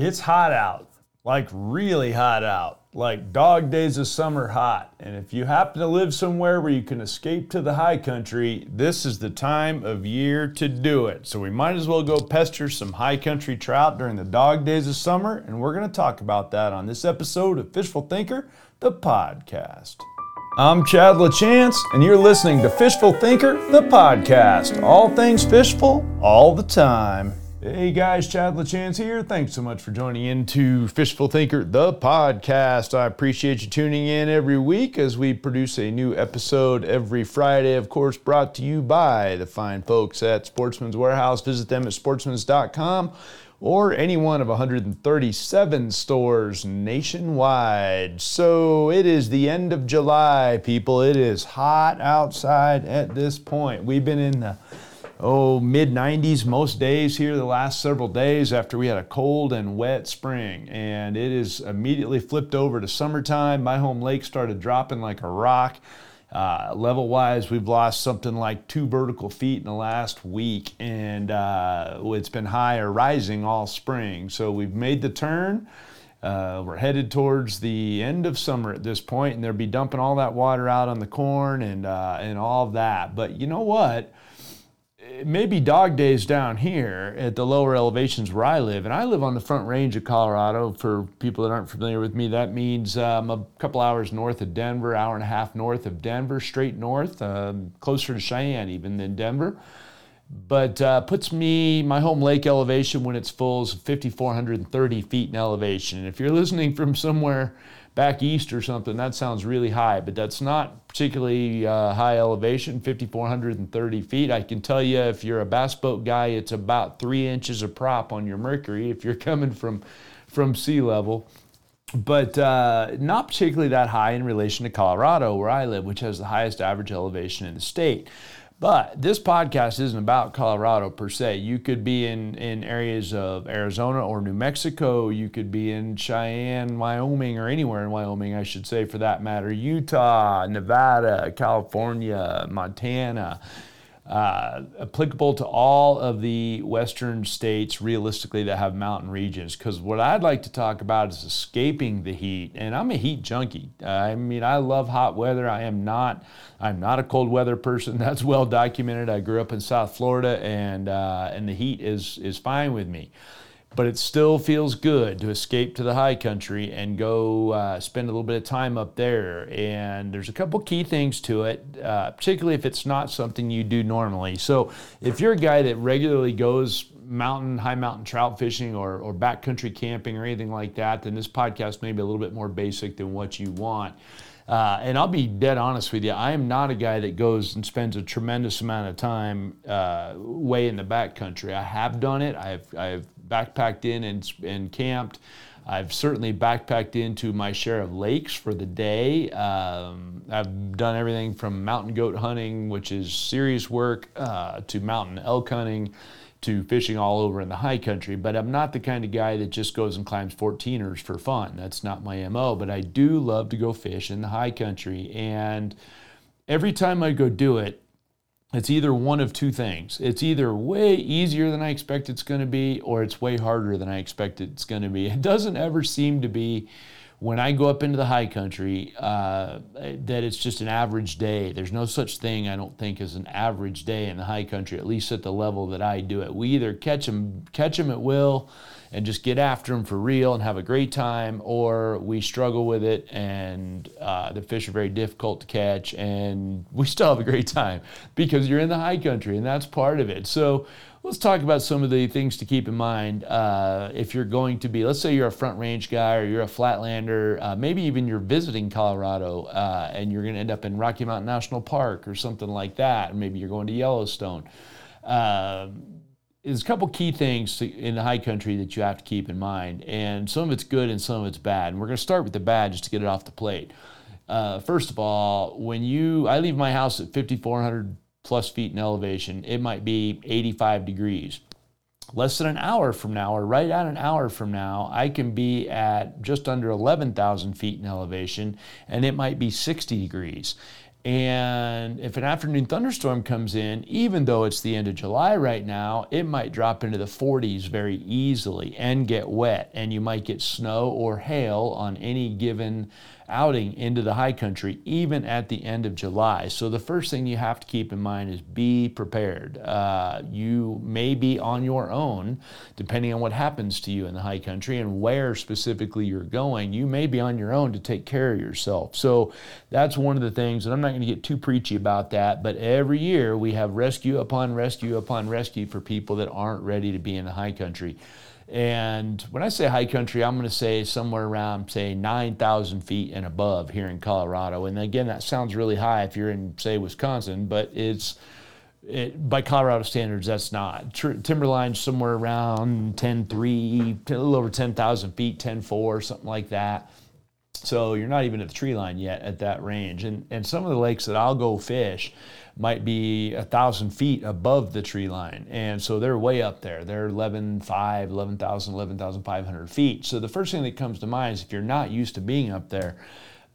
It's hot out, like really hot out, like dog days of summer hot. And if you happen to live somewhere where you can escape to the high country, this is the time of year to do it. So we might as well go pester some high country trout during the dog days of summer. And we're going to talk about that on this episode of Fishful Thinker, the podcast. I'm Chad LaChance, and you're listening to Fishful Thinker, the podcast. All things fishful, all the time. Hey guys, Chad LaChance here. Thanks so much for joining in to Fishful Thinker, the podcast. I appreciate you tuning in every week as we produce a new episode every Friday, of course, brought to you by the fine folks at Sportsman's Warehouse. Visit them at sportsmans.com or any one of 137 stores nationwide. So it is the end of July, people. It is hot outside at this point. We've been in the oh, mid 90s most days here the last several days after we had a cold and wet spring. And it is immediately flipped over to summertime. My home lake started dropping like a rock. Uh, level wise, we've lost something like two vertical feet in the last week, and uh, it's been high or rising all spring. So we've made the turn. Uh, we're headed towards the end of summer at this point, and they'll be dumping all that water out on the corn and uh, and all of that. But you know what? It may be dog days down here at the lower elevations where I live, and I live on the front range of Colorado. For people that aren't familiar with me, that means um, a couple hours north of Denver, hour and a half north of Denver, straight north, um, closer to Cheyenne even than Denver. But uh, puts me my home lake elevation when it's full is 5,430 feet in elevation. And if you're listening from somewhere back east or something, that sounds really high, but that's not particularly uh, high elevation, 5,430 feet. I can tell you if you're a bass boat guy, it's about three inches of prop on your mercury if you're coming from, from sea level. But uh, not particularly that high in relation to Colorado, where I live, which has the highest average elevation in the state. But this podcast isn't about Colorado per se. You could be in, in areas of Arizona or New Mexico. You could be in Cheyenne, Wyoming, or anywhere in Wyoming, I should say, for that matter. Utah, Nevada, California, Montana uh, applicable to all of the western states realistically that have mountain regions. Because what i'd like to talk about is escaping the heat and i'm a heat junkie. I mean i love hot weather. I am not i'm not a cold weather person. That's well documented. I grew up in south florida and uh, and the heat is is fine with me but it still feels good to escape to the high country and go uh, spend a little bit of time up there. And there's a couple key things to it, uh, particularly if it's not something you do normally. So if you're a guy that regularly goes mountain, high mountain trout fishing or, or backcountry camping or anything like that, then this podcast may be a little bit more basic than what you want. Uh, and I'll be dead honest with you, I am not a guy that goes and spends a tremendous amount of time uh, way in the backcountry. I have done it. I've, I've backpacked in and, and camped. I've certainly backpacked into my share of lakes for the day. Um, I've done everything from mountain goat hunting, which is serious work, uh, to mountain elk hunting, to fishing all over in the high country. But I'm not the kind of guy that just goes and climbs 14ers for fun. That's not my MO. But I do love to go fish in the high country. And every time I go do it, it's either one of two things. It's either way easier than I expect it's going to be, or it's way harder than I expect it's going to be. It doesn't ever seem to be when I go up into the high country uh, that it's just an average day. There's no such thing, I don't think, as an average day in the high country, at least at the level that I do it. We either catch them, catch them at will and just get after them for real and have a great time, or we struggle with it and uh, the fish are very difficult to catch and we still have a great time because you're in the high country and that's part of it. So let's talk about some of the things to keep in mind uh, if you're going to be, let's say you're a front range guy or you're a flatlander, uh, maybe even you're visiting Colorado uh, and you're going to end up in Rocky Mountain National Park or something like that, and maybe you're going to Yellowstone uh, there's a couple key things to, in the high country that you have to keep in mind, and some of it's good and some of it's bad. And we're going to start with the bad just to get it off the plate. Uh, first of all, when you, I leave my house at 5,400 plus feet in elevation, it might be 85 degrees. Less than an hour from now, or right at an hour from now, I can be at just under 11,000 feet in elevation, and it might be 60 degrees. And if an afternoon thunderstorm comes in, even though it's the end of July right now, it might drop into the 40s very easily and get wet. And you might get snow or hail on any given outing into the high country, even at the end of July. So, the first thing you have to keep in mind is be prepared. Uh, you may be on your own, depending on what happens to you in the high country and where specifically you're going. You may be on your own to take care of yourself. So, that's one of the things, and I'm not going to get too preachy about that, but every year we have rescue upon rescue upon rescue for people that aren't ready to be in the high country. And when I say high country, I'm going to say somewhere around, say, 9,000 feet and above here in Colorado. And again, that sounds really high if you're in, say, Wisconsin, but it's it, by Colorado standards, that's not. Timberline somewhere around 10.3, a little over 10,000 feet, 10.4, something like that. So you're not even at the tree line yet at that range. And, and some of the lakes that I'll go fish, might be a thousand feet above the tree line. And so they're way up there. They're 11,500, 11,000, 11,500 feet. So the first thing that comes to mind is if you're not used to being up there,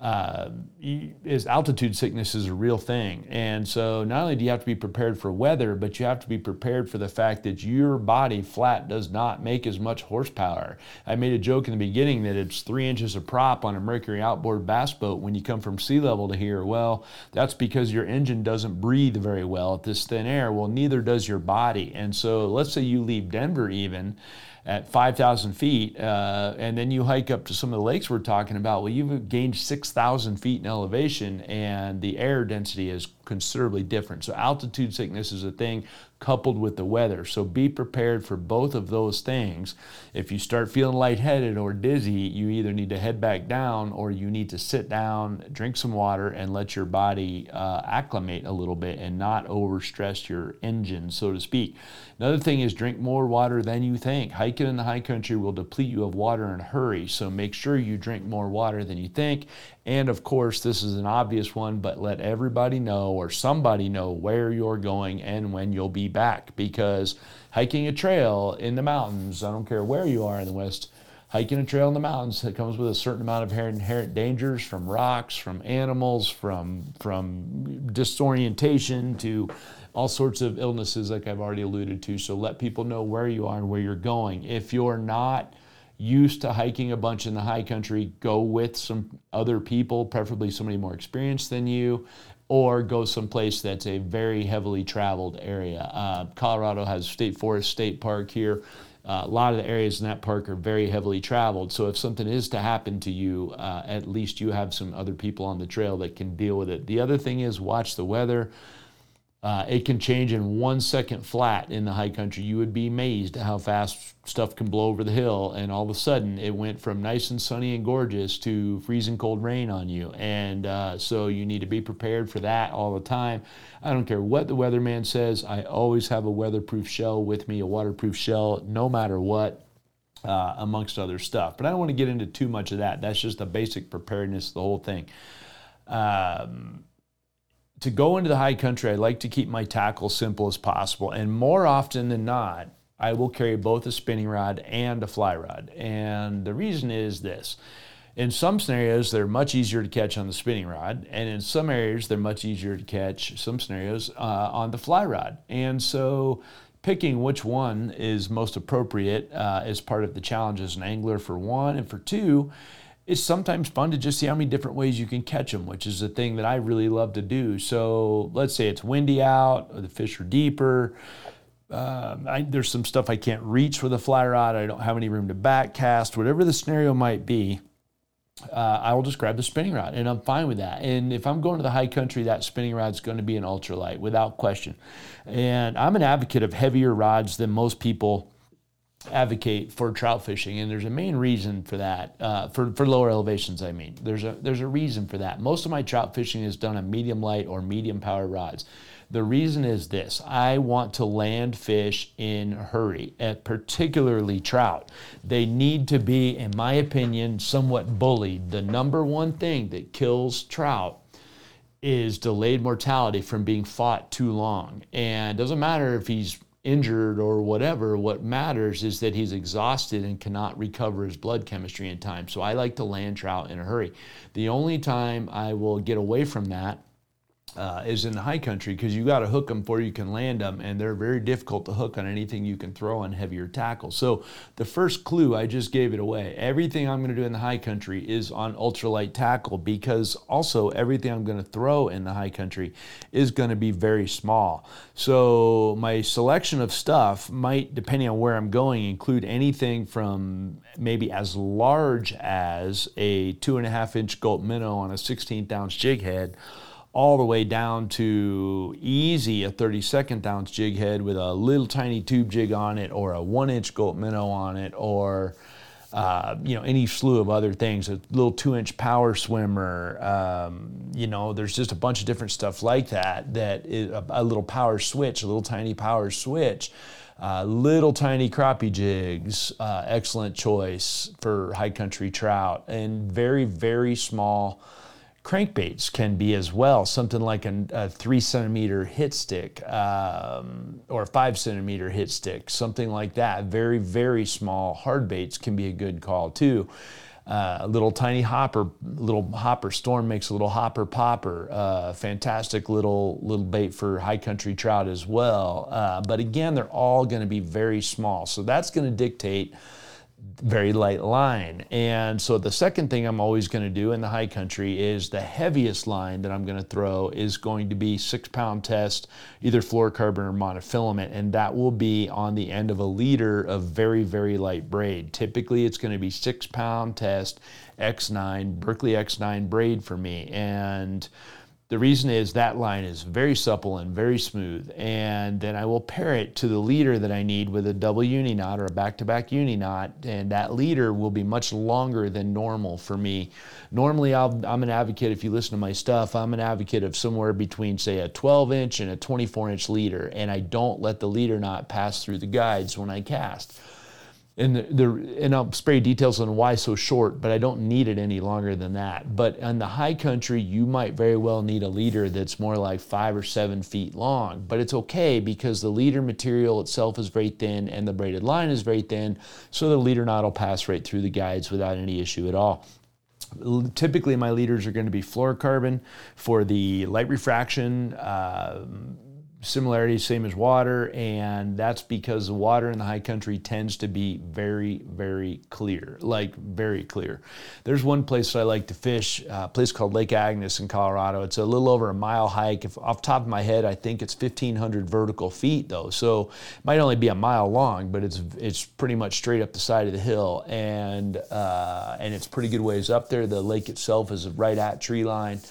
uh, is altitude sickness is a real thing. And so not only do you have to be prepared for weather, but you have to be prepared for the fact that your body flat does not make as much horsepower. I made a joke in the beginning that it's three inches of prop on a Mercury outboard bass boat when you come from sea level to here. Well, that's because your engine doesn't breathe very well at this thin air. Well, neither does your body. And so let's say you leave Denver even at 5,000 feet, uh, and then you hike up to some of the lakes we're talking about, well, you've gained 6,000 feet in elevation, and the air density is considerably different. So, altitude sickness is a thing coupled with the weather. So be prepared for both of those things. If you start feeling lightheaded or dizzy, you either need to head back down or you need to sit down, drink some water, and let your body uh, acclimate a little bit and not overstress your engine, so to speak. Another thing is drink more water than you think. Hiking in the high country will deplete you of water in a hurry, so make sure you drink more water than you think. And of course, this is an obvious one, but let everybody know or somebody know where you're going and when you'll be back because hiking a trail in the mountains, I don't care where you are in the West, hiking a trail in the mountains it comes with a certain amount of inherent dangers from rocks, from animals, from from disorientation to all sorts of illnesses like I've already alluded to. So let people know where you are and where you're going. If you're not used to hiking a bunch in the high country, go with some other people, preferably somebody more experienced than you, or go someplace that's a very heavily traveled area. Uh, Colorado has State Forest State Park here. Uh, a lot of the areas in that park are very heavily traveled. So if something is to happen to you, uh, at least you have some other people on the trail that can deal with it. The other thing is watch the weather. Uh, it can change in one second flat in the high country. You would be amazed at how fast stuff can blow over the hill, and all of a sudden it went from nice and sunny and gorgeous to freezing cold rain on you. And uh, so you need to be prepared for that all the time. I don't care what the weatherman says, I always have a weatherproof shell with me, a waterproof shell, no matter what. Uh, amongst other stuff. But I don't want to get into too much of that. That's just the basic preparedness, the whole thing. Um, to go into the high country, I like to keep my tackle simple as possible. And more often than not, I will carry both a spinning rod and a fly rod. And the reason is this. In some scenarios, they're much easier to catch on the spinning rod, and in some areas, they're much easier to catch, some scenarios, uh, on the fly rod. And so, picking which one is most appropriate uh, is part of the challenge as an angler, for one, and for two, it's sometimes fun to just see how many different ways you can catch them, which is a thing that I really love to do. So let's say it's windy out, or the fish are deeper. Uh, I, there's some stuff I can't reach with a fly rod. I don't have any room to back cast, whatever the scenario might be. Uh, I will just grab the spinning rod and I'm fine with that. And if I'm going to the high country, that spinning rod is going to be an ultralight without question. And I'm an advocate of heavier rods than most people advocate for trout fishing, and there's a main reason for that. Uh, for for lower elevations, I mean, there's a there's a reason for that. Most of my trout fishing is done on medium light or medium power rods. The reason is this: I want to land fish in a hurry, and particularly trout. They need to be, in my opinion, somewhat bullied. The number one thing that kills trout is delayed mortality from being fought too long. And it doesn't matter if he's injured or whatever. What matters is that he's exhausted and cannot recover his blood chemistry in time. So I like to land trout in a hurry. The only time I will get away from that uh, is in the high country because you got to hook them before you can land them, and they're very difficult to hook on anything you can throw on heavier tackle. So the first clue I just gave it away. Everything I'm going to do in the high country is on ultralight tackle because also everything I'm going to throw in the high country is going to be very small. So my selection of stuff might, depending on where I'm going, include anything from maybe as large as a two and a half inch Gulp minnow on a 16th ounce jig head all the way down to easy a 32nd ounce jig head with a little tiny tube jig on it or a one inch Gulp minnow on it or uh, you know any slew of other things a little two inch power swimmer. Um, you know there's just a bunch of different stuff like that that is a, a little power switch a little tiny power switch uh, little tiny crappie jigs uh, excellent choice for high country trout and very very small Crankbaits can be as well, something like a, a three centimeter hit stick um, or a five centimeter hit stick, something like that. Very, very small hard baits can be a good call too. Uh, a little tiny hopper, little hopper storm makes a little hopper popper. Uh, fantastic little little bait for high country trout as well. Uh, but again, they're all going to be very small, so that's going to dictate very light line. And so the second thing I'm always going to do in the high country is the heaviest line that I'm going to throw is going to be six pound test, either fluorocarbon or monofilament, and that will be on the end of a leader of very, very light braid. Typically, it's going to be six pound test X9, Berkley X9 braid for me. And the reason is that line is very supple and very smooth. And then I will pair it to the leader that I need with a double uni knot or a back to back uni knot. And that leader will be much longer than normal for me. Normally, i am an advocate, if you listen to my stuff, I'm an advocate of somewhere between, say, a 12 inch and a 24 inch leader. And I don't let the leader knot pass through the guides when I cast and the, and I'll spare details on why so short, but I don't need it any longer than that. But in the high country, you might very well need a leader that's more like five or seven feet long. But it's okay because the leader material itself is very thin and the braided line is very thin, so the leader knot will pass right through the guides without any issue at all. Typically, my leaders are going to be fluorocarbon for the light refraction. Uh, similarity, same as water, and that's because the water in the high country tends to be very, very clear, like very clear. There's one place that I like to fish, a place called Lake Agnes in Colorado. It's a little over a mile hike. If off top of my head, I think it's 1,500 vertical feet though, so it might only be a mile long, but it's it's pretty much straight up the side of the hill, and uh, and it's pretty good ways up there. The lake itself is right at tree line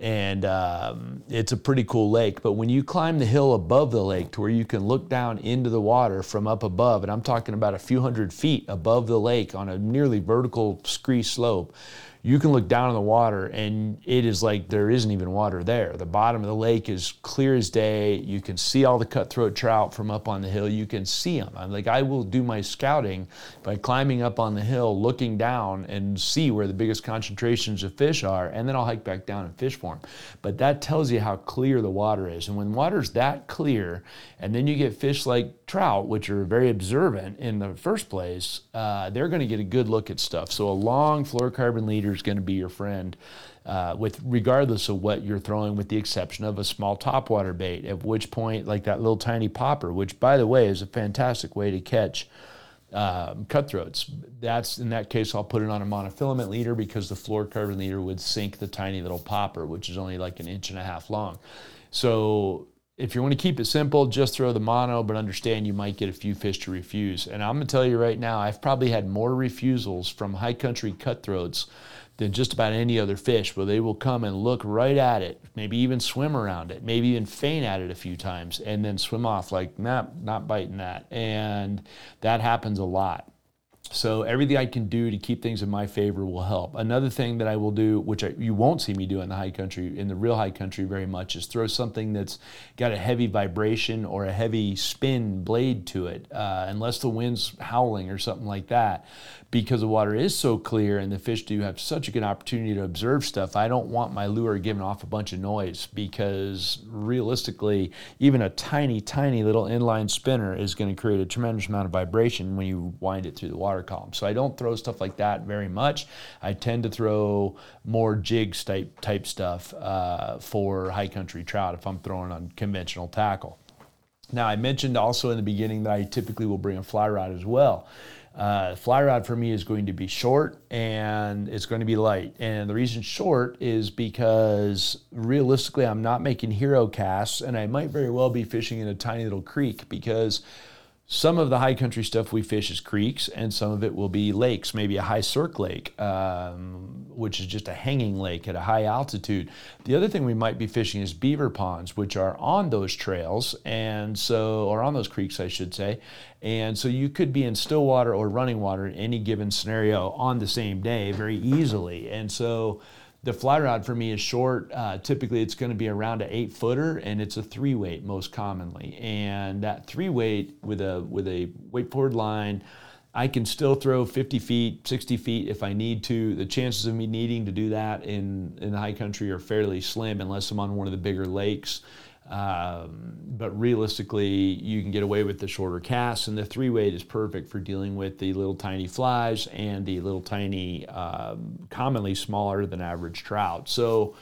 and um, it's a pretty cool lake. But when you climb the hill above the lake to where you can look down into the water from up above, and I'm talking about a few hundred feet above the lake on a nearly vertical scree slope, you can look down in the water and it is like there isn't even water there. The bottom of the lake is clear as day. You can see all the cutthroat trout from up on the hill. You can see them. I'm like, I will do my scouting by climbing up on the hill, looking down and see where the biggest concentrations of fish are, and then I'll hike back down and fish for them. But that tells you how clear the water is. And when water's that clear, and then you get fish like trout, which are very observant in the first place, uh, they're going to get a good look at stuff. So a long fluorocarbon leader is going to be your friend. Uh, with regardless of what you're throwing, with the exception of a small topwater bait. At which point, like that little tiny popper, which by the way is a fantastic way to catch um, cutthroats. That's in that case, I'll put it on a monofilament leader because the fluorocarbon leader would sink the tiny little popper, which is only like an inch and a half long. So if you want to keep it simple, just throw the mono, but understand you might get a few fish to refuse. And I'm going to tell you right now, I've probably had more refusals from high country cutthroats than just about any other fish, but they will come and look right at it, maybe even swim around it, maybe even feint at it a few times, and then swim off like, nah, not biting that. And that happens a lot. So everything I can do to keep things in my favor will help. Another thing that I will do, which I, you won't see me do in the high country, in the real high country very much, is throw something that's got a heavy vibration or a heavy spin blade to it, uh, unless the wind's howling or something like that because the water is so clear and the fish do have such a good opportunity to observe stuff, I don't want my lure giving off a bunch of noise because realistically, even a tiny, tiny little inline spinner is going to create a tremendous amount of vibration when you wind it through the water column. So I don't throw stuff like that very much. I tend to throw more jigs type type stuff uh, for high country trout if I'm throwing on conventional tackle. Now I mentioned also in the beginning that I typically will bring a fly rod as well. Uh, fly rod for me is going to be short and it's going to be light. And the reason short is because realistically, I'm not making hero casts and I might very well be fishing in a tiny little creek because some of the high country stuff we fish is creeks, and some of it will be lakes, maybe a high cirque lake, um, which is just a hanging lake at a high altitude. The other thing we might be fishing is beaver ponds, which are on those trails, and so, or on those creeks, I should say. And so you could be in still water or running water in any given scenario on the same day very easily. And so, the fly rod for me is short. Uh, typically, it's going to be around an eight footer, and it's a three weight most commonly. And that three weight with a with a weight forward line, I can still throw 50 feet, 60 feet if I need to. The chances of me needing to do that in in the high country are fairly slim, unless I'm on one of the bigger lakes. Um, but realistically, you can get away with the shorter casts, and the three weight is perfect for dealing with the little tiny flies and the little tiny, um, commonly smaller than average trout. So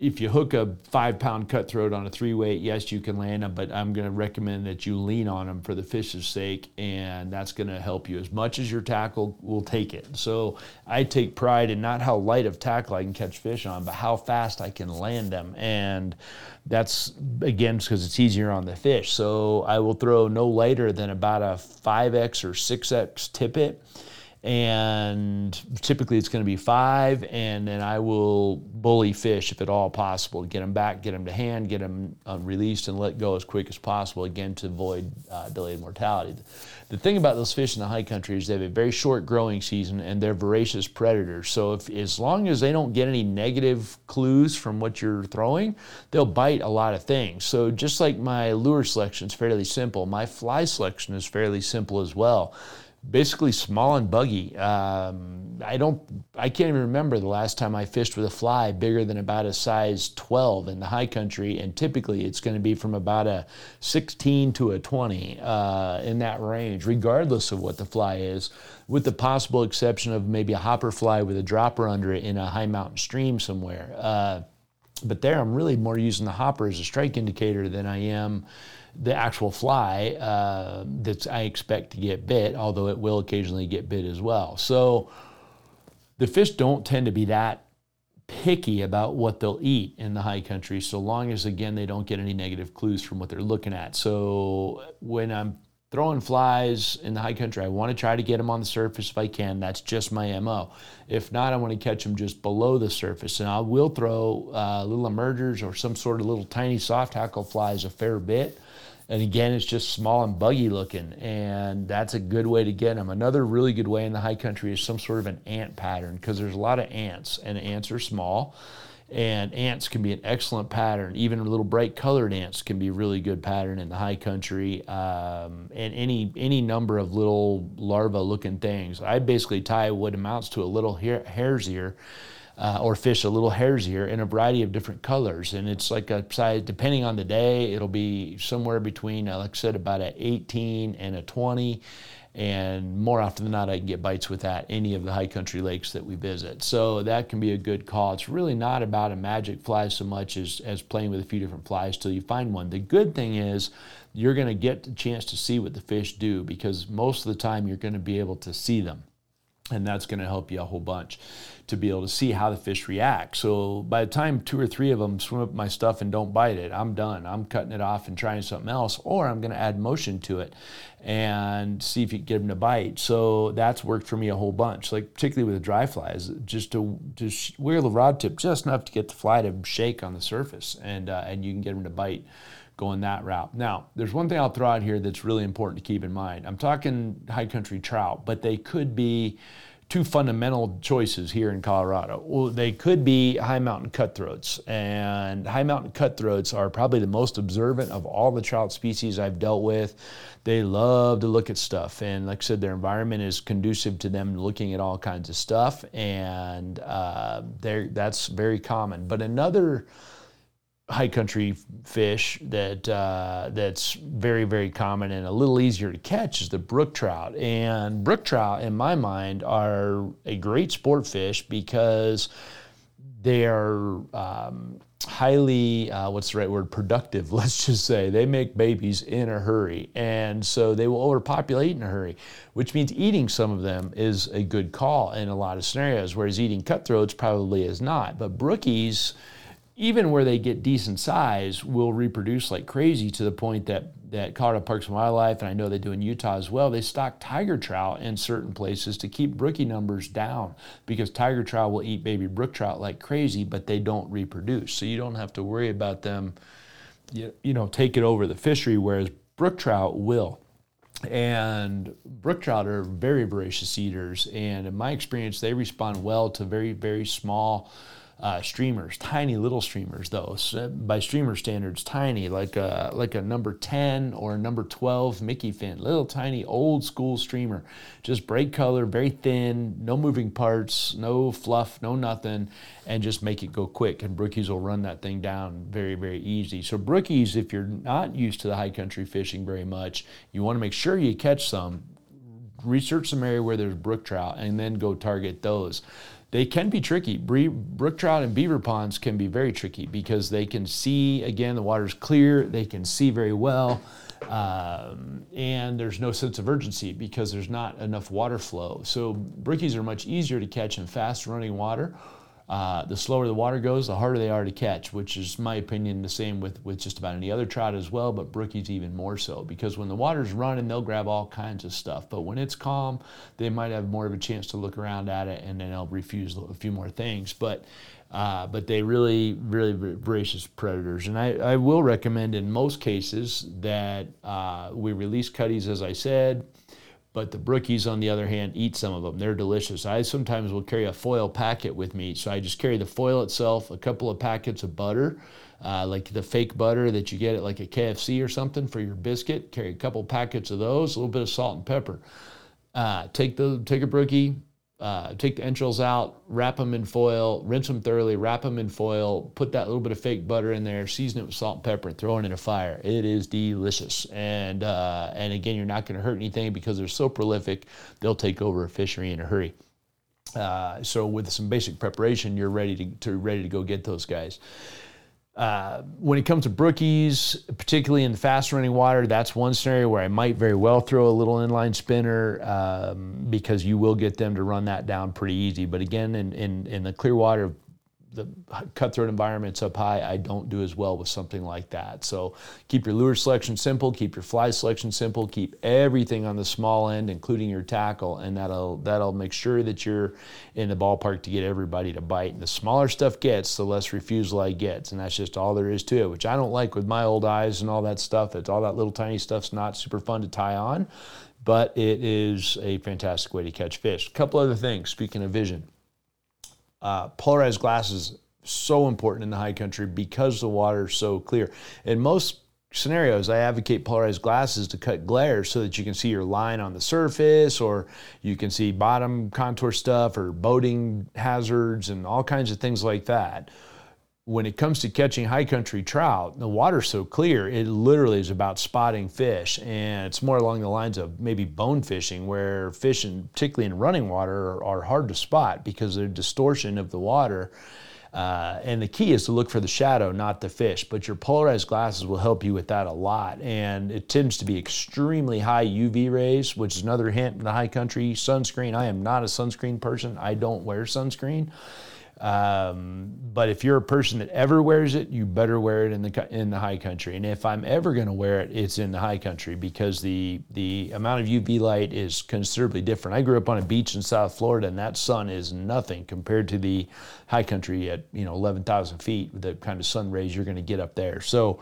if you hook a five pound cutthroat on a three weight, yes, you can land them, but I'm going to recommend that you lean on them for the fish's sake, and that's going to help you as much as your tackle will take it. So I take pride in not how light of tackle I can catch fish on, but how fast I can land them. And that's again because it's easier on the fish. So I will throw no lighter than about a 5x or 6x tippet and typically it's going to be five and then i will bully fish if at all possible to get them back get them to hand get them uh, released and let go as quick as possible again to avoid uh, delayed mortality. The thing about those fish in the high country is they have a very short growing season and they're voracious predators. So if as long as they don't get any negative clues from what you're throwing they'll bite a lot of things. So just like my lure selection is fairly simple my fly selection is fairly simple as well basically small and buggy. Um, I don't, I can't even remember the last time I fished with a fly bigger than about a size 12 in the high country, and typically it's going to be from about a 16 to a 20 uh, in that range, regardless of what the fly is, with the possible exception of maybe a hopper fly with a dropper under it in a high mountain stream somewhere. Uh, but there, I'm really more using the hopper as a strike indicator than I am the actual fly uh, that I expect to get bit, although it will occasionally get bit as well. So the fish don't tend to be that picky about what they'll eat in the high country, so long as, again, they don't get any negative clues from what they're looking at. So when I'm throwing flies in the high country, I want to try to get them on the surface if I can. That's just my MO. If not, I want to catch them just below the surface. And I will throw uh, little emergers or some sort of little tiny soft tackle flies a fair bit and again, it's just small and buggy looking, and that's a good way to get them. Another really good way in the high country is some sort of an ant pattern because there's a lot of ants, and ants are small. And ants can be an excellent pattern. Even a little bright colored ants can be a really good pattern in the high country. Um, and any any number of little larva looking things. I basically tie what amounts to a little hair, hare's ear uh, or fish a little hare's ear in a variety of different colors. And it's like a size, depending on the day, it'll be somewhere between, uh, like I said, about an 18 and a 20. And more often than not, I can get bites with that any of the high country lakes that we visit. So that can be a good call. It's really not about a magic fly so much as, as playing with a few different flies till you find one. The good thing is you're going to get the chance to see what the fish do because most of the time you're going to be able to see them and that's going to help you a whole bunch to be able to see how the fish react. So by the time two or three of them swim up my stuff and don't bite it, I'm done. I'm cutting it off and trying something else, or I'm going to add motion to it and see if you can get them to bite. So that's worked for me a whole bunch. Like particularly with the dry flies, just to just wear the rod tip just enough to get the fly to shake on the surface, and uh, and you can get them to bite going that route. Now, there's one thing I'll throw out here that's really important to keep in mind. I'm talking high country trout, but they could be two fundamental choices here in Colorado. Well, they could be high mountain cutthroats, and high mountain cutthroats are probably the most observant of all the trout species I've dealt with. They love to look at stuff, and like I said, their environment is conducive to them looking at all kinds of stuff, and uh, that's very common. But another high country fish that uh, that's very very common and a little easier to catch is the brook trout. And brook trout, in my mind, are a great sport fish because they are um, highly uh, what's the right word? Productive let's just say. They make babies in a hurry and so they will overpopulate in a hurry which means eating some of them is a good call in a lot of scenarios whereas eating cutthroats probably is not. But brookies even where they get decent size, will reproduce like crazy to the point that that Colorado Parks and Wildlife, and I know they do in Utah as well, they stock tiger trout in certain places to keep brookie numbers down because tiger trout will eat baby brook trout like crazy, but they don't reproduce. So you don't have to worry about them, you, know, taking over the fishery, whereas brook trout will. And brook trout are very voracious eaters, and in my experience, they respond well to very, very small uh, streamers, tiny little streamers though. So by streamer standards, tiny, like a like a number 10 or number 12 Mickey Finn, little tiny old school streamer, just bright color, very thin, no moving parts, no fluff, no nothing, and just make it go quick. And brookies will run that thing down very very easy. So brookies, if you're not used to the high country fishing very much, you want to make sure you catch some. Research some area where there's brook trout and then go target those they can be tricky. Brook trout and beaver ponds can be very tricky because they can see, again, the water's clear, they can see very well, um, and there's no sense of urgency because there's not enough water flow. So brookies are much easier to catch in fast running water uh, the slower the water goes, the harder they are to catch, which is my opinion the same with, with just about any other trout as well, but brookies even more so. Because when the water's running, they'll grab all kinds of stuff. But when it's calm, they might have more of a chance to look around at it and then they'll refuse a few more things. But uh, but they really, really voracious predators. And I, I will recommend in most cases that uh, we release cutties, as I said, but the brookies, on the other hand, eat some of them. They're delicious. I sometimes will carry a foil packet with me. So I just carry the foil itself, a couple of packets of butter, uh, like the fake butter that you get at like a KFC or something for your biscuit. Carry a couple packets of those, a little bit of salt and pepper. Uh, take the take a brookie, uh, take the entrails out, wrap them in foil, rinse them thoroughly, wrap them in foil, put that little bit of fake butter in there, season it with salt and pepper, and throw it in a fire. It is delicious. And uh, and again, you're not going to hurt anything because they're so prolific, they'll take over a fishery in a hurry. Uh, so with some basic preparation, you're ready to, to ready to go get those guys. Uh, when it comes to brookies, particularly in fast running water, that's one scenario where I might very well throw a little inline spinner um, because you will get them to run that down pretty easy. But again, in, in, in the clear water the cutthroat environments up high, I don't do as well with something like that. So keep your lure selection simple, keep your fly selection simple, keep everything on the small end, including your tackle, and that'll that'll make sure that you're in the ballpark to get everybody to bite. And the smaller stuff gets, the less refusal I get, and that's just all there is to it. Which I don't like with my old eyes and all that stuff. It's all that little tiny stuff's not super fun to tie on, but it is a fantastic way to catch fish. A couple other things. Speaking of vision uh, polarized glasses so important in the high country because the water is so clear. In most scenarios, I advocate polarized glasses to cut glare so that you can see your line on the surface or you can see bottom contour stuff or boating hazards and all kinds of things like that when it comes to catching high country trout, the water's so clear, it literally is about spotting fish. And it's more along the lines of maybe bone fishing, where fish, particularly in running water, are, are hard to spot because of the distortion of the water. Uh, and the key is to look for the shadow, not the fish. But your polarized glasses will help you with that a lot. And it tends to be extremely high UV rays, which is another hint in the high country. Sunscreen, I am not a sunscreen person, I don't wear sunscreen. Um, but if you're a person that ever wears it, you better wear it in the in the high country. And if I'm ever going to wear it, it's in the high country because the the amount of UV light is considerably different. I grew up on a beach in South Florida, and that sun is nothing compared to the high country at you know 11,000 feet. The kind of sun rays you're going to get up there. So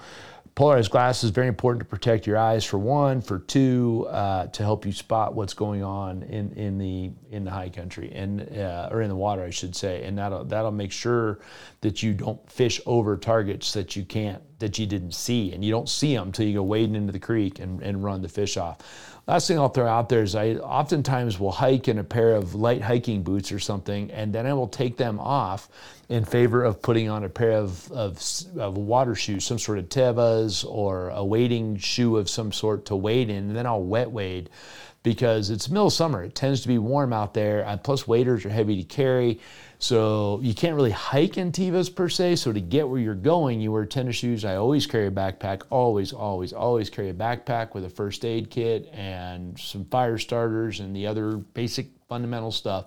polarized glass is very important to protect your eyes for one for two uh, to help you spot what's going on in, in the in the high country and uh, or in the water I should say. And that'll that'll make sure that you don't fish over targets that you can't that you didn't see and you don't see them until you go wading into the creek and, and run the fish off Last thing I'll throw out there is I oftentimes will hike in a pair of light hiking boots or something, and then I will take them off in favor of putting on a pair of, of, of water shoes, some sort of Tevas or a wading shoe of some sort to wade in, and then I'll wet wade because it's middle summer. It tends to be warm out there. Plus, waders are heavy to carry. So you can't really hike in Tevas per se. So to get where you're going, you wear tennis shoes. I always carry a backpack. Always, always, always carry a backpack with a first aid kit and some fire starters and the other basic fundamental stuff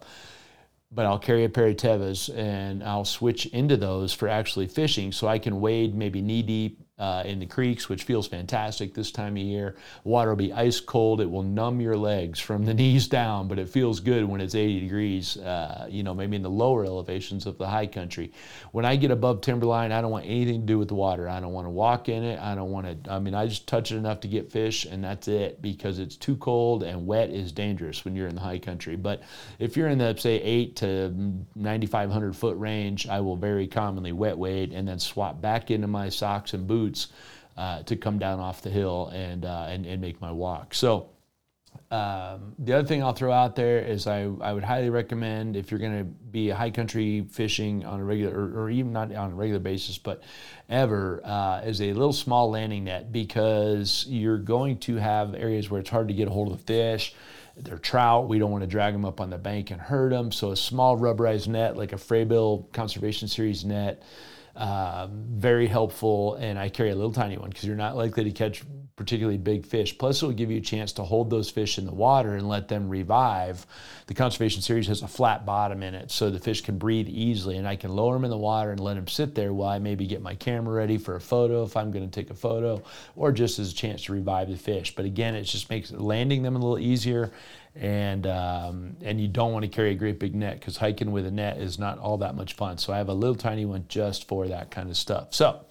but I'll carry a pair of Tevas and I'll switch into those for actually fishing so I can wade maybe knee deep uh, in the creeks, which feels fantastic this time of year. Water will be ice cold. It will numb your legs from the knees down, but it feels good when it's 80 degrees, uh, you know, maybe in the lower elevations of the high country. When I get above timberline, I don't want anything to do with the water. I don't want to walk in it. I don't want to, I mean, I just touch it enough to get fish, and that's it because it's too cold and wet is dangerous when you're in the high country. But if you're in the, say, 8 to 9,500 foot range, I will very commonly wet wade and then swap back into my socks and boots boots uh, to come down off the hill and, uh, and, and make my walk. So um, the other thing I'll throw out there is I, I would highly recommend if you're going to be high country fishing on a regular or, or, even not on a regular basis, but ever uh, is a little small landing net because you're going to have areas where it's hard to get a hold of the fish. They're trout. We don't want to drag them up on the bank and hurt them. So a small rubberized net like a Frabill Conservation Series net um, very helpful, and I carry a little tiny one because you're not likely to catch particularly big fish. Plus, it will give you a chance to hold those fish in the water and let them revive. The conservation series has a flat bottom in it, so the fish can breathe easily, and I can lower them in the water and let them sit there while I maybe get my camera ready for a photo if I'm going to take a photo, or just as a chance to revive the fish. But again, it just makes landing them a little easier and um, and you don't want to carry a great big net because hiking with a net is not all that much fun. So I have a little tiny one just for that kind of stuff. So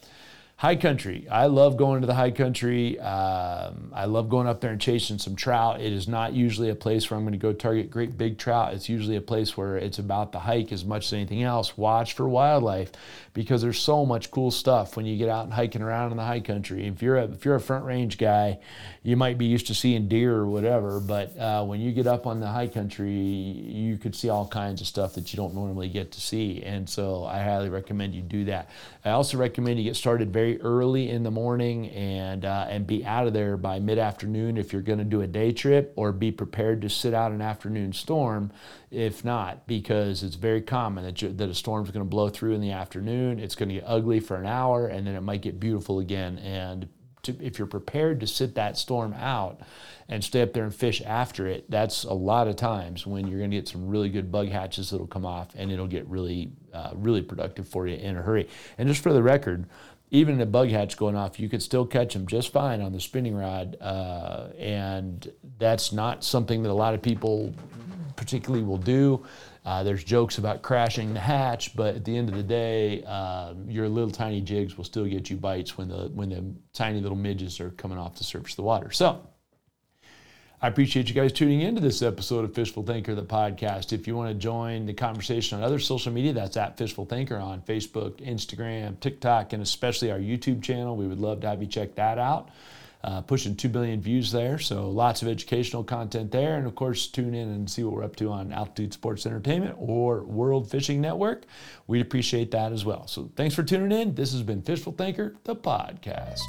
high country. I love going to the high country. Um, I love going up there and chasing some trout. It is not usually a place where I'm going to go target great big trout. It's usually a place where it's about the hike as much as anything else. Watch for wildlife because there's so much cool stuff when you get out and hiking around in the high country. If you're a, if you're a front range guy, you might be used to seeing deer or whatever, but uh, when you get up on the high country, you could see all kinds of stuff that you don't normally get to see. And so I highly recommend you do that. I also recommend you get started very very early in the morning and uh, and be out of there by mid afternoon if you're going to do a day trip, or be prepared to sit out an afternoon storm if not, because it's very common that, you, that a storm's going to blow through in the afternoon. It's going to get ugly for an hour, and then it might get beautiful again. And to, if you're prepared to sit that storm out and stay up there and fish after it, that's a lot of times when you're going to get some really good bug hatches that'll come off, and it'll get really, uh, really productive for you in a hurry. And just for the record, even in a bug hatch going off, you could still catch them just fine on the spinning rod. Uh, and that's not something that a lot of people particularly will do. Uh, there's jokes about crashing the hatch, but at the end of the day, uh, your little tiny jigs will still get you bites when the when the tiny little midges are coming off the surface of the water. So I appreciate you guys tuning into this episode of Fishful Thinker, the podcast. If you want to join the conversation on other social media, that's at Fishful Thinker on Facebook, Instagram, TikTok, and especially our YouTube channel. We would love to have you check that out. Uh, pushing 2 billion views there, so lots of educational content there. And of course, tune in and see what we're up to on Altitude Sports Entertainment or World Fishing Network. We'd appreciate that as well. So thanks for tuning in. This has been Fishful Thinker, the podcast.